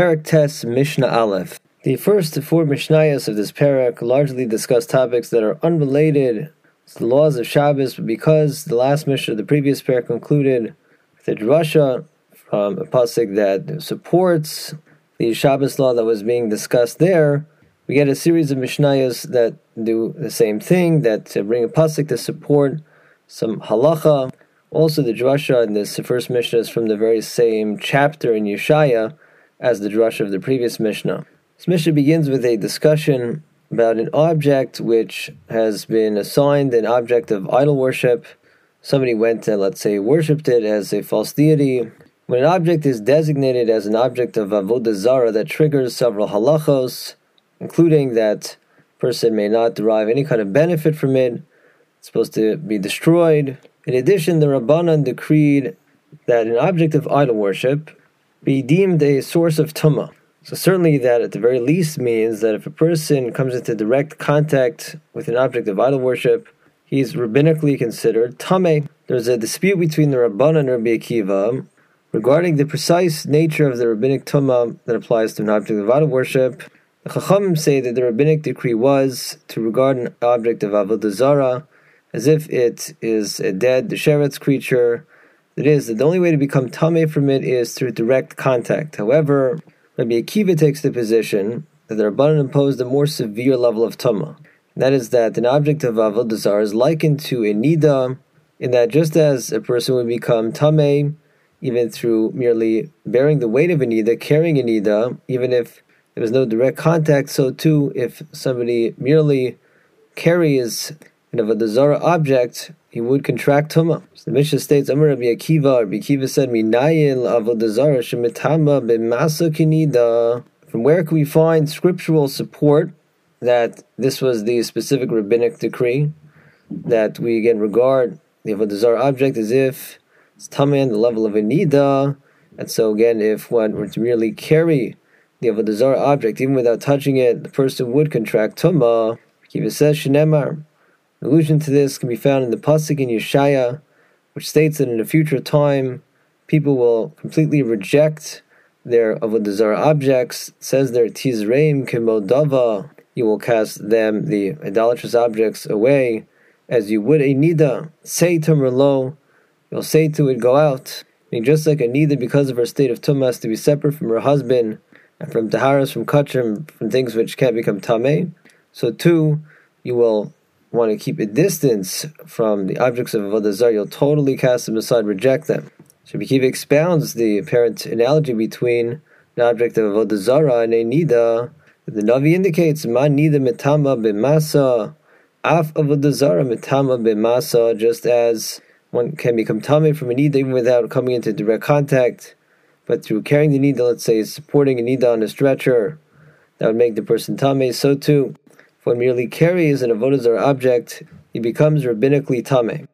Perek Tes Mishnah Aleph. The first four Mishnayos of this perek largely discuss topics that are unrelated to the laws of Shabbos, but because the last Mishnah of the previous perek concluded with a drasha from a pasuk that supports the Shabbos law that was being discussed there, we get a series of Mishnayos that do the same thing, that bring a pasuk to support some halacha. Also, the drasha in this first Mishnah is from the very same chapter in Yeshaya as the drasha of the previous Mishnah. This Mishnah begins with a discussion about an object which has been assigned an object of idol worship. Somebody went and, let's say, worshipped it as a false deity. When an object is designated as an object of avodah zara, that triggers several halachos, including that person may not derive any kind of benefit from it. It's supposed to be destroyed. In addition, the Rabbanan decreed that an object of idol worship be deemed a source of tumah. So certainly that at the very least means that if a person comes into direct contact with an object of idol worship, he's rabbinically considered tameh. There's a dispute between the Rabbanan and Rabbi Akiva regarding the precise nature of the rabbinic tumah that applies to an object of idol worship. The Chachamim say that the rabbinic decree was to regard an object of avodah zarah as if it is a dead, sheretz creature. It is that the only way to become tameh from it is through direct contact. However, Rabbi Akiva takes the position that the Rabbanan imposed a more severe level of Tumah. That is that an object of Avodah Zarah is likened to a Nida, in that just as a person would become Tameh, even through merely bearing the weight of a Nida, carrying a Nida, even if there was no direct contact, so too, if somebody merely carries an a Zarah object, he would contract Tumah. So the Mishnah states, Amar Rabbi Akiva, Rabbi Akiva said, Minayin Avodah Shemitama b'masa kinida. From where can we find scriptural support that this was the specific rabbinic decree? That we again regard the Avodah object as if it's Tameh the level of a Nida. And so again, if one were to merely carry the Avodah object, even without touching it, the person would contract Tumah. Kiva says, Shenemar, allusion to this can be found in the pasuk in Yeshaya, which states that in a future time, people will completely reject their avodah zarah objects. Says there, tizreim kemodava, you will cast them, the idolatrous objects, away, as you would a nida. Tzei tomar lo, you'll say to it, go out. I mean, just like a nida, because of her state of tumah, has to be separate from her husband, and from taharas, from kachim, from things which can't become tameh. So too, you will want to keep a distance from the objects of Avodah Zarah, you'll totally cast them aside, reject them. So Kiva expounds the apparent analogy between an object of Avodah Zarah and a Nida. The Navi indicates, Ma Nida Mitama B'masa, Af Avodah Zarah Mitama B'masa, just as one can become Tame from a Nida even without coming into direct contact, but through carrying the Nida, let's say, supporting a Nida on a stretcher, that would make the person Tame, so too if one merely carries an avodah object, he becomes rabbinically tameh.